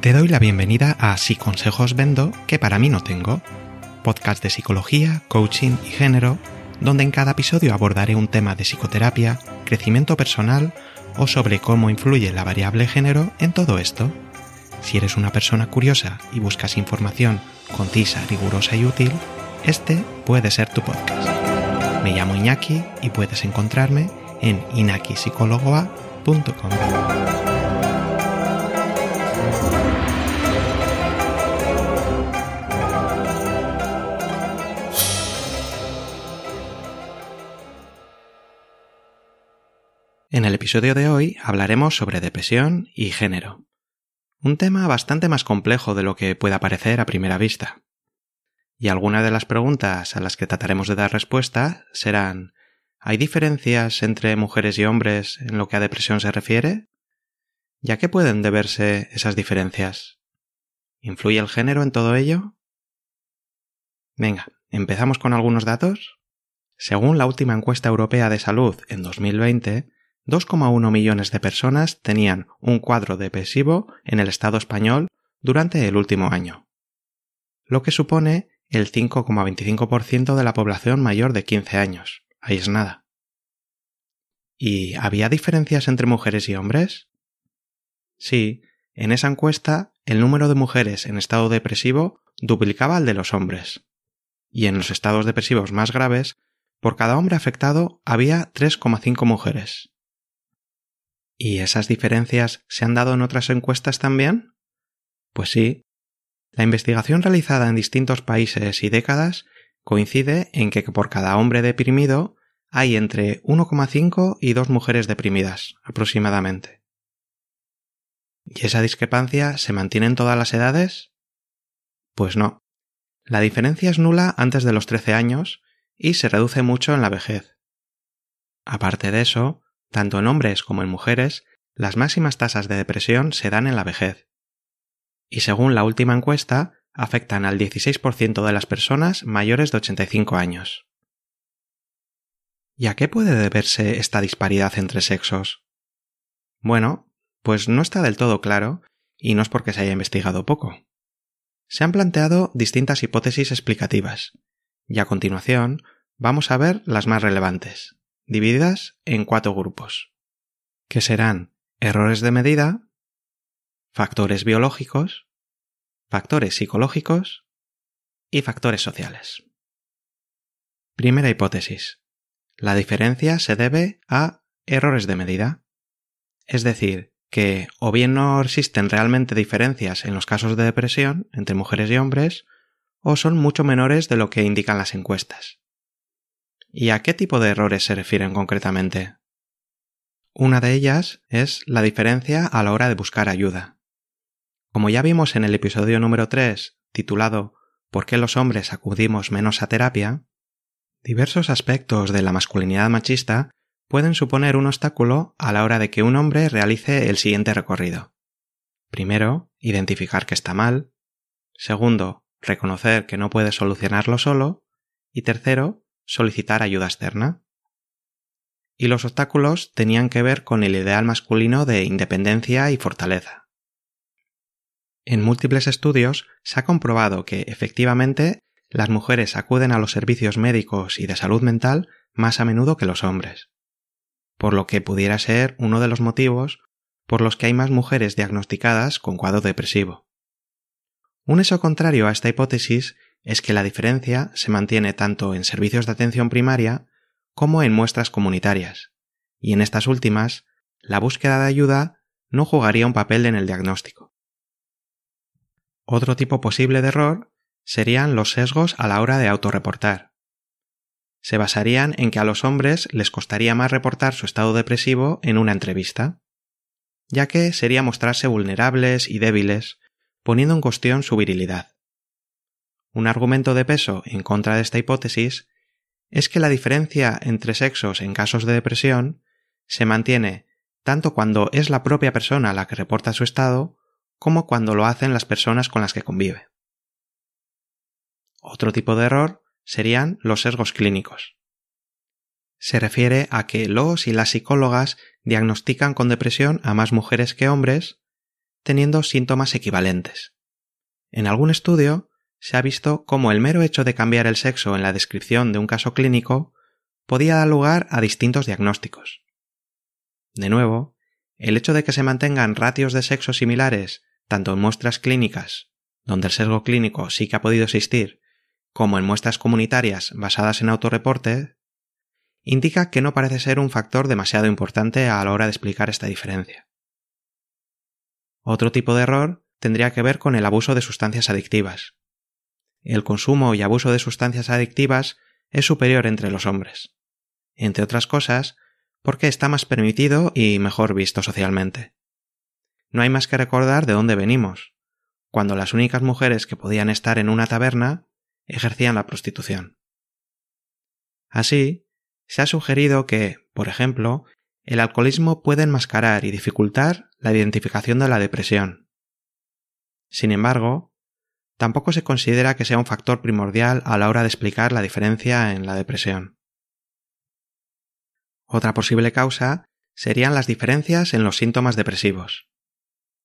Te doy la bienvenida a Si consejos vendo que para mí no tengo, podcast de psicología, coaching y género, donde en cada episodio abordaré un tema de psicoterapia, crecimiento personal o sobre cómo influye la variable género en todo esto. Si eres una persona curiosa y buscas información concisa, rigurosa y útil, este puede ser tu podcast. Me llamo Iñaki y puedes encontrarme en inakipsicologoa.com. En el episodio de hoy hablaremos sobre depresión y género. Un tema bastante más complejo de lo que pueda parecer a primera vista. Y algunas de las preguntas a las que trataremos de dar respuesta serán ¿Hay diferencias entre mujeres y hombres en lo que a depresión se refiere? ¿Y a qué pueden deberse esas diferencias? ¿Influye el género en todo ello? Venga, empezamos con algunos datos. Según la última encuesta europea de salud en 2020, 2,1 millones de personas tenían un cuadro depresivo en el Estado español durante el último año, lo que supone el 5,25% de la población mayor de 15 años. Ahí es nada. ¿Y había diferencias entre mujeres y hombres? Sí, en esa encuesta el número de mujeres en estado depresivo duplicaba al de los hombres. Y en los estados depresivos más graves, por cada hombre afectado había 3,5 mujeres. ¿Y esas diferencias se han dado en otras encuestas también? Pues sí. La investigación realizada en distintos países y décadas coincide en que por cada hombre deprimido hay entre 1,5 y 2 mujeres deprimidas, aproximadamente. ¿Y esa discrepancia se mantiene en todas las edades? Pues no. La diferencia es nula antes de los 13 años y se reduce mucho en la vejez. Aparte de eso, tanto en hombres como en mujeres, las máximas tasas de depresión se dan en la vejez. Y según la última encuesta, afectan al 16% de las personas mayores de 85 años. ¿Y a qué puede deberse esta disparidad entre sexos? Bueno, pues no está del todo claro, y no es porque se haya investigado poco. Se han planteado distintas hipótesis explicativas, y a continuación vamos a ver las más relevantes divididas en cuatro grupos, que serán errores de medida, factores biológicos, factores psicológicos y factores sociales. Primera hipótesis. La diferencia se debe a errores de medida. Es decir, que o bien no existen realmente diferencias en los casos de depresión entre mujeres y hombres, o son mucho menores de lo que indican las encuestas. ¿Y a qué tipo de errores se refieren concretamente? Una de ellas es la diferencia a la hora de buscar ayuda. Como ya vimos en el episodio número 3, titulado ¿Por qué los hombres acudimos menos a terapia? Diversos aspectos de la masculinidad machista pueden suponer un obstáculo a la hora de que un hombre realice el siguiente recorrido. Primero, identificar que está mal. Segundo, reconocer que no puede solucionarlo solo. Y tercero, solicitar ayuda externa. Y los obstáculos tenían que ver con el ideal masculino de independencia y fortaleza. En múltiples estudios se ha comprobado que, efectivamente, las mujeres acuden a los servicios médicos y de salud mental más a menudo que los hombres, por lo que pudiera ser uno de los motivos por los que hay más mujeres diagnosticadas con cuadro depresivo. Un hecho contrario a esta hipótesis es que la diferencia se mantiene tanto en servicios de atención primaria como en muestras comunitarias, y en estas últimas, la búsqueda de ayuda no jugaría un papel en el diagnóstico. Otro tipo posible de error serían los sesgos a la hora de autorreportar. Se basarían en que a los hombres les costaría más reportar su estado depresivo en una entrevista, ya que sería mostrarse vulnerables y débiles, poniendo en cuestión su virilidad. Un argumento de peso en contra de esta hipótesis es que la diferencia entre sexos en casos de depresión se mantiene tanto cuando es la propia persona la que reporta su estado como cuando lo hacen las personas con las que convive. Otro tipo de error serían los sesgos clínicos. Se refiere a que los y las psicólogas diagnostican con depresión a más mujeres que hombres, teniendo síntomas equivalentes. En algún estudio se ha visto cómo el mero hecho de cambiar el sexo en la descripción de un caso clínico podía dar lugar a distintos diagnósticos. De nuevo, el hecho de que se mantengan ratios de sexo similares tanto en muestras clínicas, donde el sesgo clínico sí que ha podido existir, como en muestras comunitarias basadas en autorreporte, indica que no parece ser un factor demasiado importante a la hora de explicar esta diferencia. Otro tipo de error tendría que ver con el abuso de sustancias adictivas. El consumo y abuso de sustancias adictivas es superior entre los hombres, entre otras cosas porque está más permitido y mejor visto socialmente no hay más que recordar de dónde venimos, cuando las únicas mujeres que podían estar en una taberna ejercían la prostitución. Así, se ha sugerido que, por ejemplo, el alcoholismo puede enmascarar y dificultar la identificación de la depresión. Sin embargo, tampoco se considera que sea un factor primordial a la hora de explicar la diferencia en la depresión. Otra posible causa serían las diferencias en los síntomas depresivos.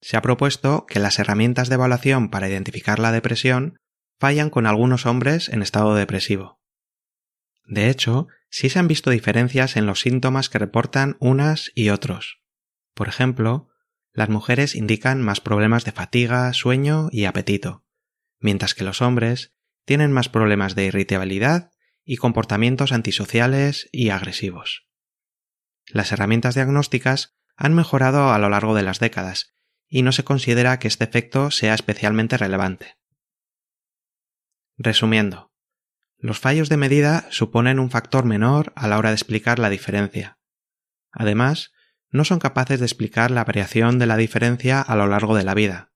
Se ha propuesto que las herramientas de evaluación para identificar la depresión fallan con algunos hombres en estado depresivo. De hecho, sí se han visto diferencias en los síntomas que reportan unas y otros. Por ejemplo, las mujeres indican más problemas de fatiga, sueño y apetito, mientras que los hombres tienen más problemas de irritabilidad y comportamientos antisociales y agresivos. Las herramientas diagnósticas han mejorado a lo largo de las décadas y no se considera que este efecto sea especialmente relevante. Resumiendo, los fallos de medida suponen un factor menor a la hora de explicar la diferencia. Además, no son capaces de explicar la variación de la diferencia a lo largo de la vida.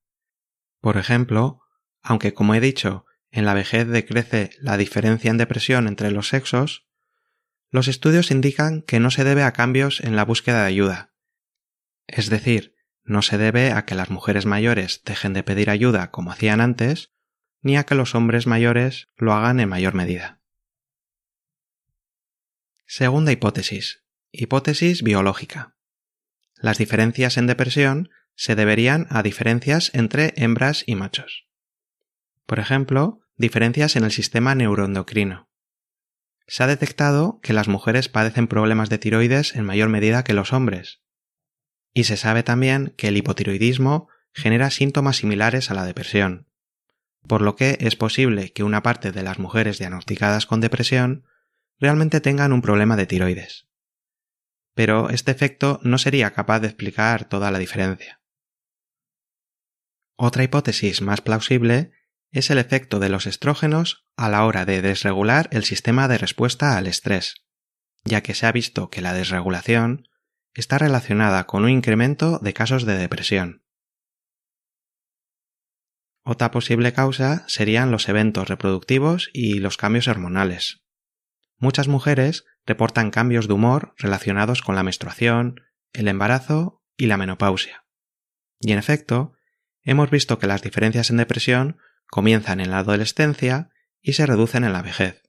Por ejemplo, aunque como he dicho, en la vejez decrece la diferencia en depresión entre los sexos, los estudios indican que no se debe a cambios en la búsqueda de ayuda. Es decir, no se debe a que las mujeres mayores dejen de pedir ayuda como hacían antes, ni a que los hombres mayores lo hagan en mayor medida. Segunda hipótesis. Hipótesis biológica. Las diferencias en depresión se deberían a diferencias entre hembras y machos. Por ejemplo, diferencias en el sistema neuroendocrino. Se ha detectado que las mujeres padecen problemas de tiroides en mayor medida que los hombres, y se sabe también que el hipotiroidismo genera síntomas similares a la depresión, por lo que es posible que una parte de las mujeres diagnosticadas con depresión realmente tengan un problema de tiroides. Pero este efecto no sería capaz de explicar toda la diferencia. Otra hipótesis más plausible es el efecto de los estrógenos a la hora de desregular el sistema de respuesta al estrés, ya que se ha visto que la desregulación está relacionada con un incremento de casos de depresión. Otra posible causa serían los eventos reproductivos y los cambios hormonales. Muchas mujeres reportan cambios de humor relacionados con la menstruación, el embarazo y la menopausia. Y en efecto, hemos visto que las diferencias en depresión comienzan en la adolescencia y se reducen en la vejez.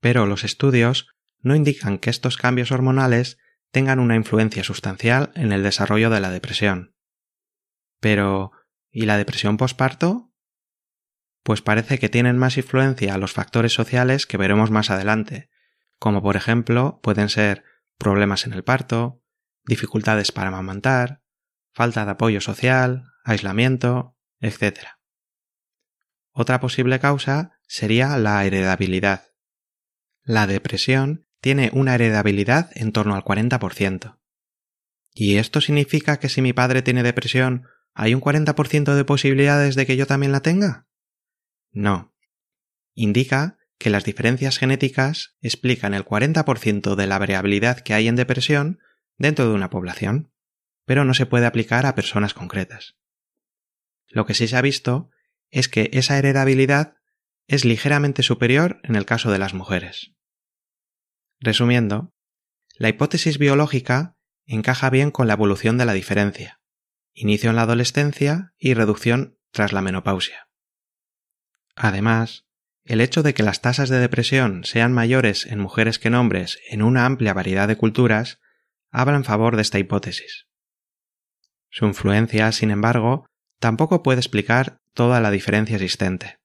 Pero los estudios no indican que estos cambios hormonales tengan una influencia sustancial en el desarrollo de la depresión. Pero, ¿y la depresión posparto? Pues parece que tienen más influencia los factores sociales que veremos más adelante, como por ejemplo pueden ser problemas en el parto, dificultades para amamantar, falta de apoyo social, aislamiento, etc. Otra posible causa sería la heredabilidad. La depresión tiene una heredabilidad en torno al 40%. ¿Y esto significa que si mi padre tiene depresión, hay un 40% de posibilidades de que yo también la tenga? No. Indica que las diferencias genéticas explican el 40% de la variabilidad que hay en depresión dentro de una población, pero no se puede aplicar a personas concretas. Lo que sí se ha visto es que esa heredabilidad es ligeramente superior en el caso de las mujeres. Resumiendo, la hipótesis biológica encaja bien con la evolución de la diferencia, inicio en la adolescencia y reducción tras la menopausia. Además, el hecho de que las tasas de depresión sean mayores en mujeres que en hombres en una amplia variedad de culturas habla en favor de esta hipótesis. Su influencia, sin embargo, tampoco puede explicar toda la diferencia existente.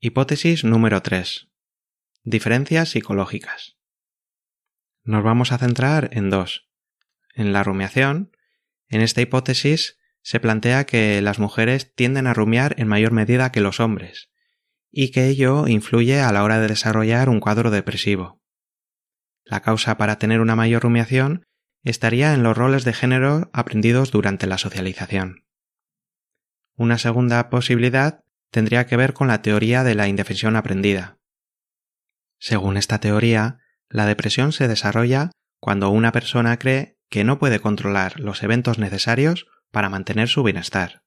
Hipótesis número 3. Diferencias psicológicas. Nos vamos a centrar en dos. En la rumiación, en esta hipótesis se plantea que las mujeres tienden a rumiar en mayor medida que los hombres, y que ello influye a la hora de desarrollar un cuadro depresivo. La causa para tener una mayor rumiación estaría en los roles de género aprendidos durante la socialización. Una segunda posibilidad tendría que ver con la teoría de la indefensión aprendida. Según esta teoría, la depresión se desarrolla cuando una persona cree que no puede controlar los eventos necesarios para mantener su bienestar.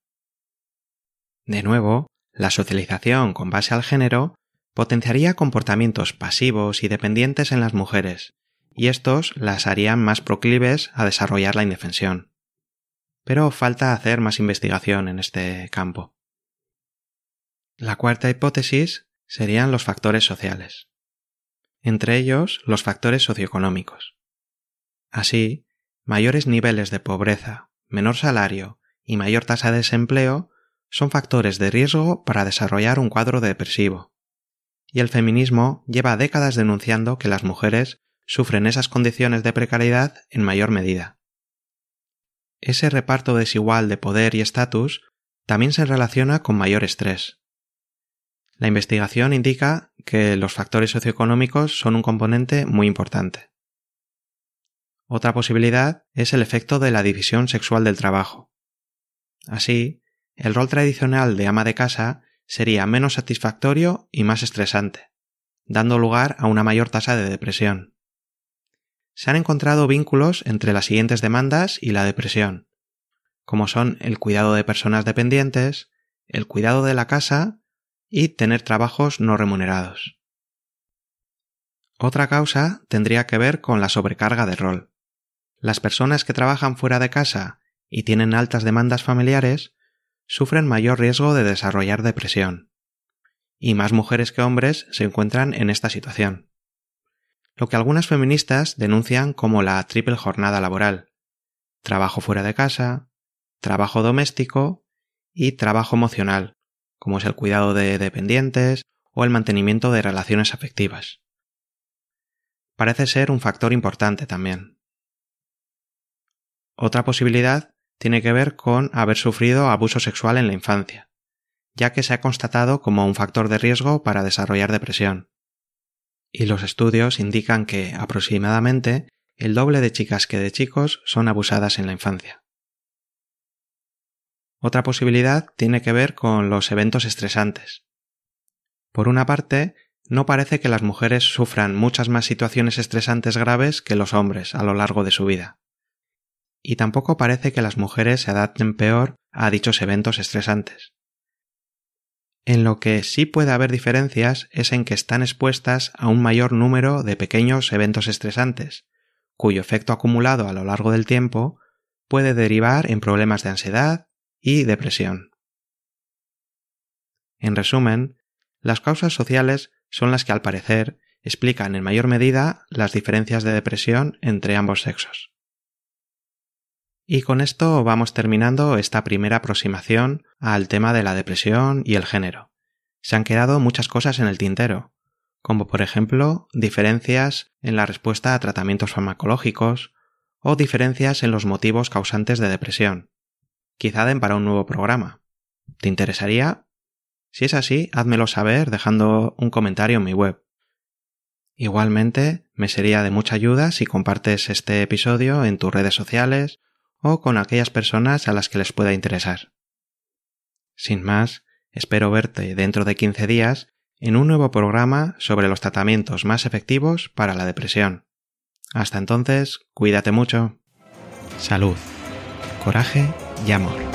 De nuevo, la socialización con base al género potenciaría comportamientos pasivos y dependientes en las mujeres, y estos las harían más proclives a desarrollar la indefensión. Pero falta hacer más investigación en este campo. La cuarta hipótesis serían los factores sociales, entre ellos los factores socioeconómicos. Así, mayores niveles de pobreza, menor salario y mayor tasa de desempleo son factores de riesgo para desarrollar un cuadro depresivo. Y el feminismo lleva décadas denunciando que las mujeres sufren esas condiciones de precariedad en mayor medida. Ese reparto desigual de poder y estatus también se relaciona con mayor estrés. La investigación indica que los factores socioeconómicos son un componente muy importante. Otra posibilidad es el efecto de la división sexual del trabajo. Así, el rol tradicional de ama de casa sería menos satisfactorio y más estresante, dando lugar a una mayor tasa de depresión. Se han encontrado vínculos entre las siguientes demandas y la depresión, como son el cuidado de personas dependientes, el cuidado de la casa y tener trabajos no remunerados. Otra causa tendría que ver con la sobrecarga de rol. Las personas que trabajan fuera de casa y tienen altas demandas familiares sufren mayor riesgo de desarrollar depresión. Y más mujeres que hombres se encuentran en esta situación. Lo que algunas feministas denuncian como la triple jornada laboral. Trabajo fuera de casa, trabajo doméstico y trabajo emocional, como es el cuidado de dependientes o el mantenimiento de relaciones afectivas. Parece ser un factor importante también. Otra posibilidad tiene que ver con haber sufrido abuso sexual en la infancia, ya que se ha constatado como un factor de riesgo para desarrollar depresión. Y los estudios indican que aproximadamente el doble de chicas que de chicos son abusadas en la infancia. Otra posibilidad tiene que ver con los eventos estresantes. Por una parte, no parece que las mujeres sufran muchas más situaciones estresantes graves que los hombres a lo largo de su vida y tampoco parece que las mujeres se adapten peor a dichos eventos estresantes. En lo que sí puede haber diferencias es en que están expuestas a un mayor número de pequeños eventos estresantes, cuyo efecto acumulado a lo largo del tiempo puede derivar en problemas de ansiedad y depresión. En resumen, las causas sociales son las que al parecer explican en mayor medida las diferencias de depresión entre ambos sexos. Y con esto vamos terminando esta primera aproximación al tema de la depresión y el género. Se han quedado muchas cosas en el tintero, como por ejemplo diferencias en la respuesta a tratamientos farmacológicos o diferencias en los motivos causantes de depresión. Quizá den para un nuevo programa. ¿Te interesaría? Si es así, házmelo saber dejando un comentario en mi web. Igualmente, me sería de mucha ayuda si compartes este episodio en tus redes sociales o con aquellas personas a las que les pueda interesar. Sin más, espero verte dentro de 15 días en un nuevo programa sobre los tratamientos más efectivos para la depresión. Hasta entonces, cuídate mucho. Salud, coraje y amor.